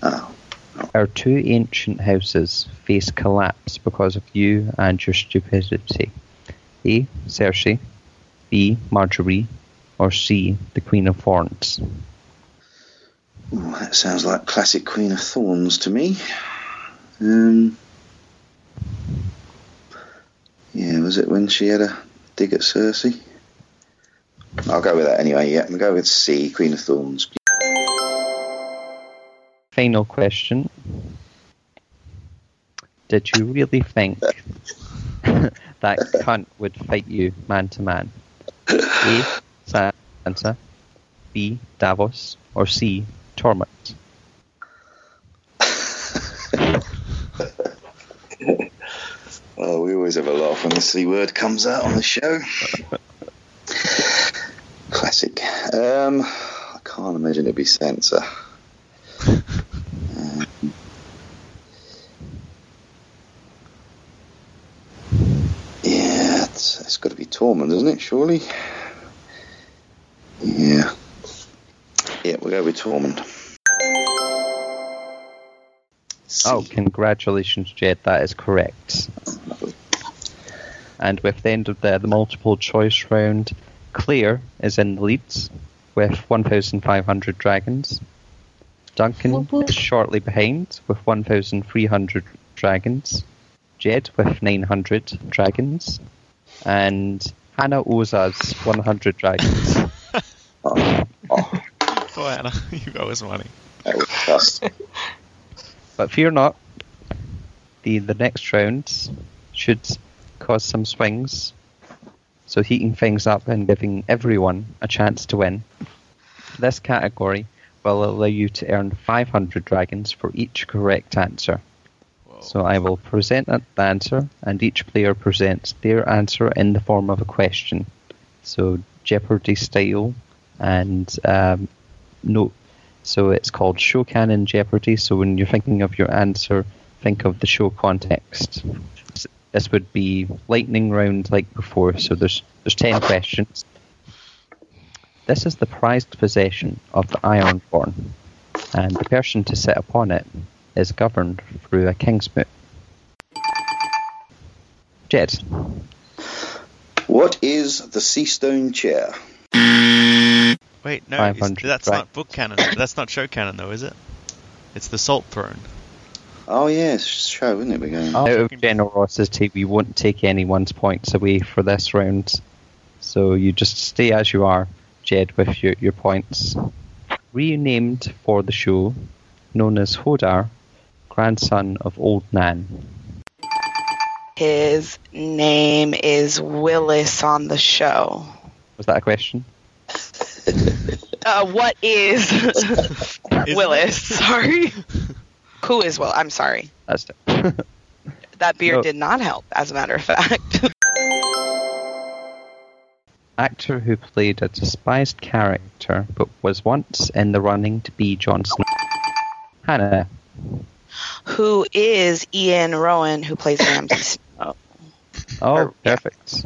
Ah, oh. Our two ancient houses face collapse because of you and your stupidity. Eh, A. Cersei. B. Margaery. Or C. The Queen of Thorns. Ooh, that sounds like classic Queen of Thorns to me. Um, yeah, was it when she had a dig at Cersei? I'll go with that anyway. Yeah, I'll go with C, Queen of Thorns. Final question. Did you really think that cunt would fight you man to man? A. Sansa. B. Davos. Or C. Tormund. Oh, we always have a laugh when the C word comes out on the show. Classic. Um, I can't imagine it'd be Sansa. Um, yeah, it's, it's got to be Tormund, isn't it? Surely. Yeah. Yeah, we'll go with Tormund. Oh, congratulations, Jed. That is correct. And with the end of the, the multiple choice round, Claire is in the leads with 1,500 dragons. Duncan Whoop, whoop. is shortly behind with 1,300 dragons. Jed with 900 dragons. And Hannah owes us 100 dragons. Poor Anna, you owe us money. that was just. But fear not, the the next round should cause some swings, so heating things up and giving everyone a chance to win. This category will allow you to earn 500 dragons for each correct answer. Whoa. So I will present the answer, and each player presents their answer in the form of a question. So Jeopardy style, and um, no. So it's called Show Canon Jeopardy. So when you're thinking of your answer, think of the show context. This would be lightning round like before. So there's there's ten questions. This is the prized possession of the Ironborn, and the person to sit upon it is governed through a kingsmoot. Jed, What is the Sea Stone Chair? Wait, no, that's right. not book canon. That's not show canon, though, is it? It's the Salt Throne. Oh, yeah, it's a show, isn't it? We're going. Oh, out of fucking- generosity, we won't take anyone's points away for this round. So you just stay as you are, Jed, with your, your points. Renamed for the show, known as Hodor, grandson of Old Nan. His name is Wylis on the show. Was that a question? Uh, what is Wylis? Sorry. Who is Will? I'm sorry. That's it. That beard No. did not help, as a matter of fact. Actor who played a despised character but was once in the running to be Jon Snow. Hannah. who is Iwan Rheon, who plays Ramsay Snow? Oh, Or- yeah. perfect.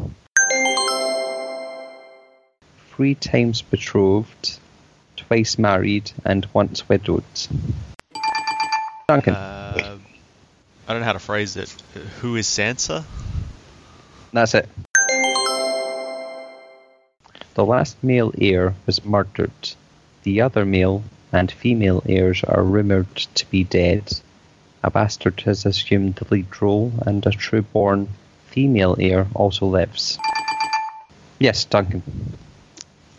Three times betrothed, twice married, and once widowed. Duncan. Uh, I don't know how to phrase it. Who is Sansa? That's it. The last male heir was murdered. The other male and female heirs are rumoured to be dead. A bastard has assumed the lead role, and a true-born female heir also lives. Yes, Duncan.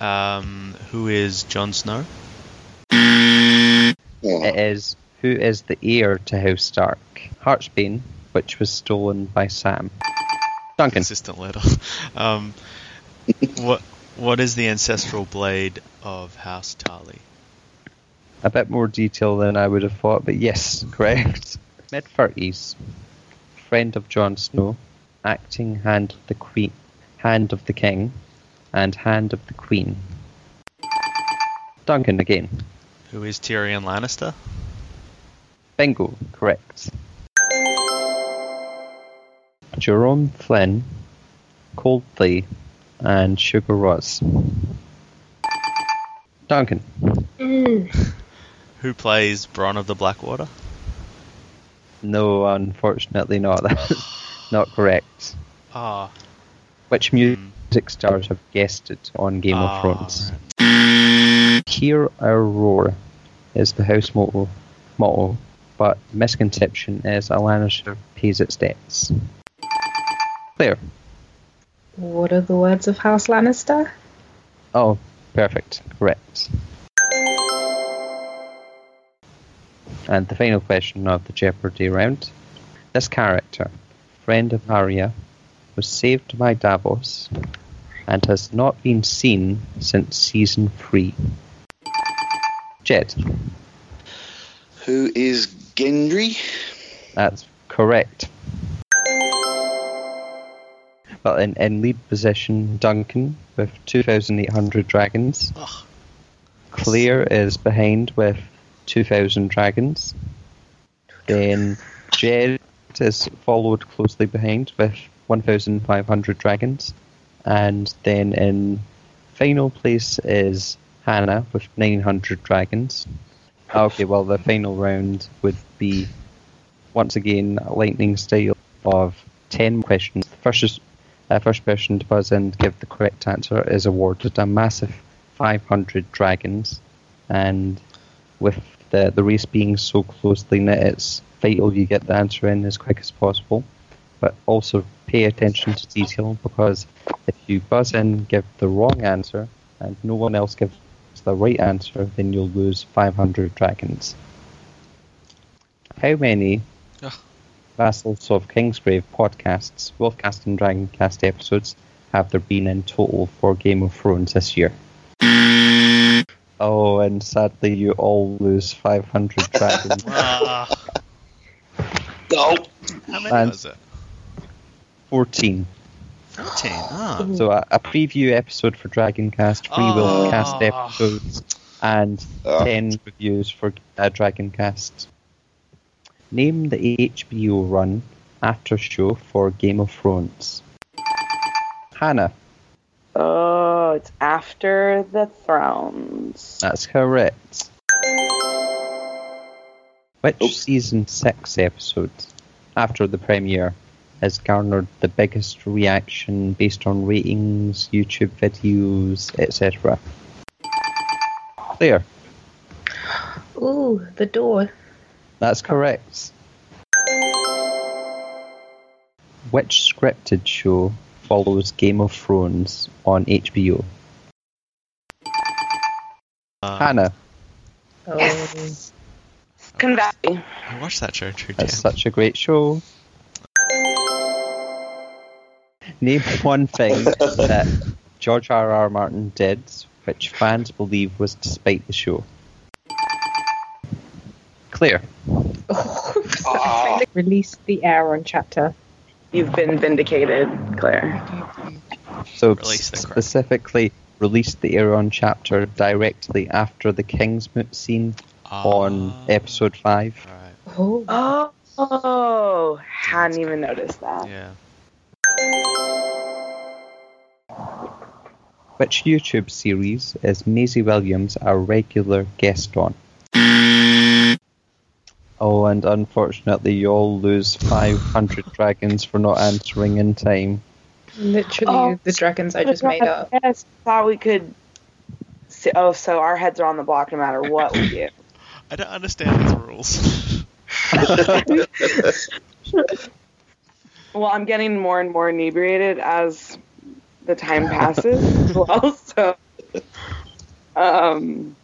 Um, who is Jon Snow? It is who is the heir to House Stark? Heartsbane, which was stolen by Sam. Duncan. Consistent letter. um, what what is the ancestral blade of House Tarly? A bit more detail than I would have thought, but yes, correct. Mid thirties, friend of Jon Snow, acting hand of the queen, hand of the king, and hand of the queen. Duncan again. Who is Tyrion Lannister? Bingo, correct. Jerome Flynn, Coldplay, and Sigur Rós. Duncan. Mm. Who plays Bronn of the Blackwater? No, unfortunately not. That's not correct. Ah, Which music stars have guested on Game Ah, of Thrones? Hear our roar is the house motto, motto, but misconception is a Lannister pays its debts. Claire. What are the words of House Lannister? Oh, perfect. Correct. And the final question of the Jeopardy round. This character, friend of Arya, was saved by Davos and has not been seen since season 3. Jed, Who is Gendry? that's correct. But in, in lead position, Duncan with 2,800 dragons. Ugh. Claire is behind with 2,000 dragons. Then Jed is followed closely behind with 1,500 dragons. And then in final place is Hannah with 900 dragons. Okay, well, the final round would be once again lightning style of 10 questions. The first, uh, first person to buzz in and give the correct answer is awarded a massive 500 dragons. And with the, the race being so closely knit, it's vital you get the answer in as quick as possible. But also pay attention to detail because if you buzz in, give the wrong answer, and no one else gives the right answer, then you'll lose 500 dragons. How many Ugh. Vassals of Kingsgrave podcasts, Wolfcast and Dragoncast episodes have there been in total for Game of Thrones this year? Oh, and sadly you all lose 500 dragons. Oh, how many And- was it? 14. 14. Ah. So a, a preview episode for Dragoncast, three Oh. Wolfcast episodes, and Oh. 10 reviews for uh, Dragoncast. Name the HBO run after show for Game of Thrones. Hannah, Oh, it's after the thrones. that's correct. Which Oops. season 6 episode, after the premiere, has garnered the biggest reaction based on ratings, YouTube videos, etc.? There. Ooh, the door. that's correct. Which scripted show follows Game of Thrones on HBO? Uh, Hannah, Oh, Yes. Convey. I watched that show too. that's such a great show. Name one thing that George R. R. Martin did which fans believe was despite the show. Claire, Oh, Released the Aeron chapter. You've been vindicated, Claire. So Release specifically released the Aeron chapter directly after the Kingsmoot scene on Ah, episode five. Right. Oh. Oh, oh, hadn't even noticed that. Yeah. Which YouTube series is Maisie Williams a regular guest on? Oh, and unfortunately, you all lose 500 dragons for not answering in time. Literally Oh. the dragons I just made up. Yes, thought we could. See, oh, so our heads are on the block no matter what we do. I don't understand these rules. Well, I'm getting more and more inebriated as the time passes as well. So, um,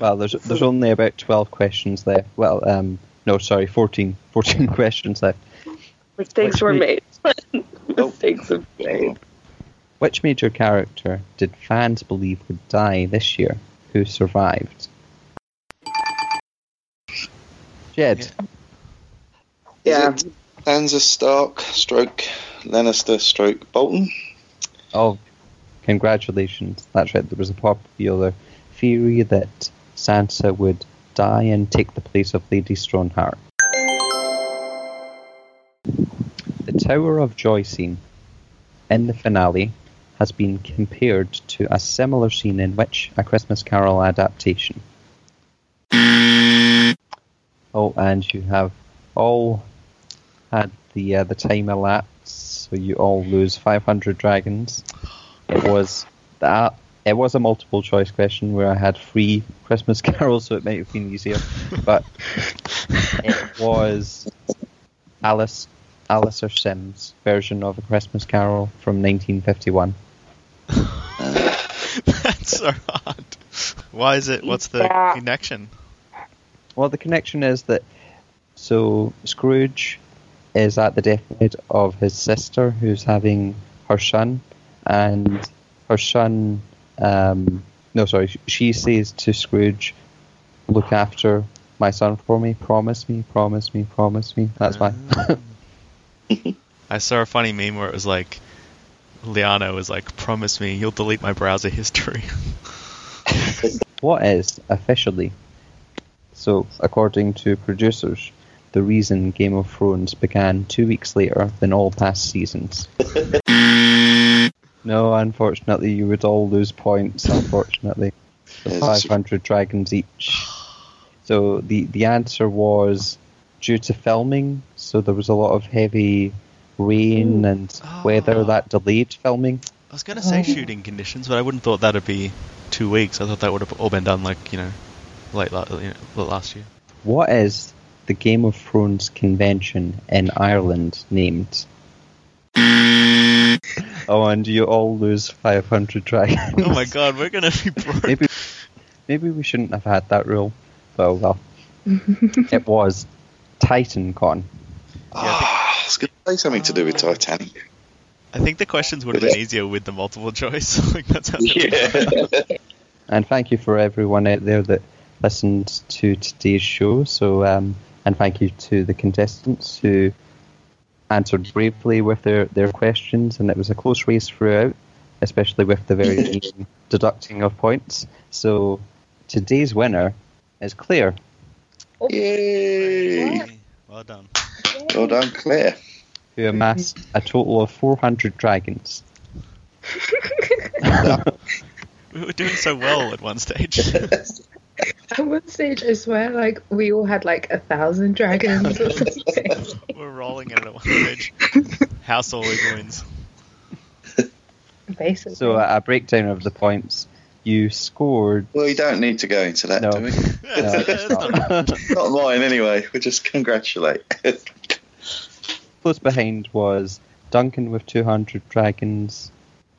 Well, there's there's only about 12 questions left. Well, um, no, sorry, 14, 14 questions left. mistakes Which were we- made. mistakes were made. Which major character did fans believe would die this year? Who survived? Jed. Yeah. Is it Sansa Stark, stroke Lannister, stroke Bolton? Oh, congratulations. That's right. There was a popular theory that Sansa would die and take the place of Lady Stoneheart. The Tower of Joy scene in the finale has been compared to a similar scene in which A Christmas Carol adaptation. Oh, and you have all had the uh, the time elapse, so you all lose 500 dragons. It was that it was a multiple choice question where I had three Christmas carols, so it might have been easier. But it was Alice Alastair Sims' version of a Christmas Carol from 1951. That's so hard. Why is it? What's the connection? Well, the connection is that so Scrooge is at the deathbed of his sister, who's having her son, and her son. Um, no, sorry, she says to Scrooge, "Look after my son for me. Promise me. Promise me. Promise me." That's why. I saw a funny meme where it was like, Lyanna was like, "Promise me you'll delete my browser history." what is officially so according to producers the reason game of thrones began two weeks later than all past seasons no unfortunately you would all lose points unfortunately the 500 dragons each so the the answer was due to filming so there was a lot of heavy rain and weather Oh. that delayed filming I was gonna say Oh. shooting conditions, but I wouldn't thought that'd be two weeks. I thought that would have all been done like you know, late la- you know, late last year. What is the Game of Thrones convention in Ireland named? oh, and you all lose 500 dragons. Oh my god, we're gonna be broke. maybe, maybe we shouldn't have had that rule. Well, well. it was TitanCon. Ah, it's going to say something to do with Titanic. I think the questions would have been easier with the multiple choice. like that's how. Yeah. And thank you for everyone out there that listened to today's show. So, um, and thank you to the contestants who answered bravely with their, their questions. And it was a close race throughout, especially with the very deducting of points. So, today's winner is Claire. Oh, Yay! Well done. Well done, Claire. who amassed a total of 400 dragons. We were doing so well at one stage. At one stage, I swear, like we all had like a thousand dragons or something. we're rolling it at one stage. House always wins. Basically. So, uh, a breakdown of the points. You scored. Well, you don't need to go into that, No. do we? No, not. Not mine, anyway. We just congratulate. Close behind was Duncan with 200 dragons,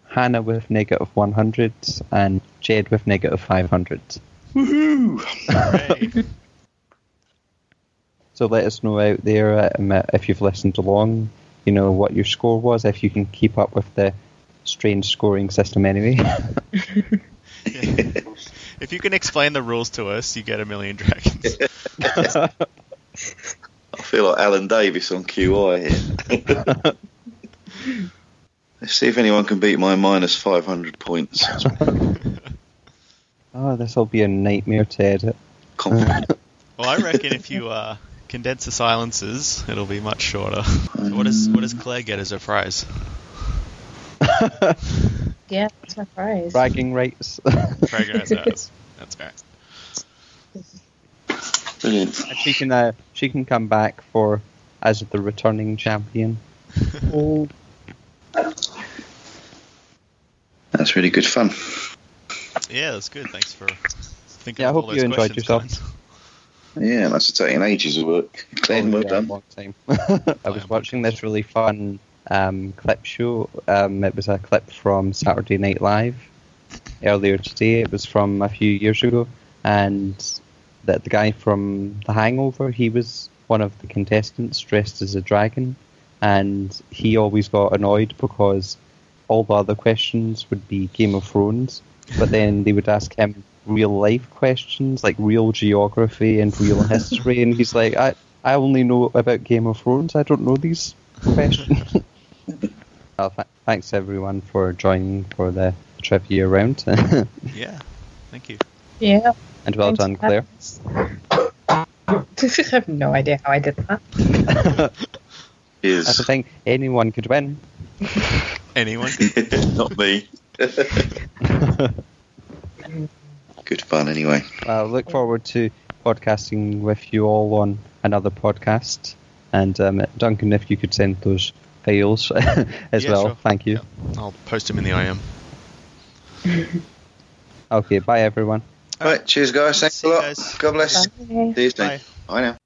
Hannah with negative 100, and Jed with negative 500. Woohoo! So let us know out there um, uh, if you've listened along, you know, what your score was, if you can keep up with the strange scoring system anyway. If you can explain the rules to us, you get a million dragons. I feel like Alan Davies on QI here. Let's see if anyone can beat my minus 500 points. Oh, this will be a nightmare to edit. Confident. Well, I reckon if you uh, condense the silences, it'll be much shorter. So what does what does Claire get as a prize? Yeah, that's my prize. Bragging rights. Fragrance has. That's right. Brilliant. And she can uh, she can come back for as the returning champion. Ooh. That's really good fun. Yeah, that's good. Thanks for thinking Yeah, I of all hope those you enjoyed yourself. Colin. Yeah, must have taken ages of work. Glenn, well done. long time. I was watching this really fun um, clip show. Um, it was a clip from Saturday Night Live earlier today. It was from a few years ago, and that the guy from The Hangover, he was one of the contestants dressed as a dragon, and he always got annoyed because all the other questions would be Game of Thrones, but then they would ask him real life questions like real geography and real history, and he's like, I, I only know about Game of Thrones. I don't know these questions. well, th- thanks everyone for joining for the trivia round, Yeah, thank you. Yeah. And well thanks done, Claire. I have no idea how I did that. That's the Is thing. Anyone could win. Anyone? not me. good fun anyway. Well, look forward to podcasting with you all on another podcast. And um, Duncan, if you could send those files as Yeah, well, sure. thank you. Yeah, I'll post them in the IM. Okay, bye everyone. Right, cheers, guys. Thanks See a lot. guys. God bless. Bye. See you soon. Bye. Bye now.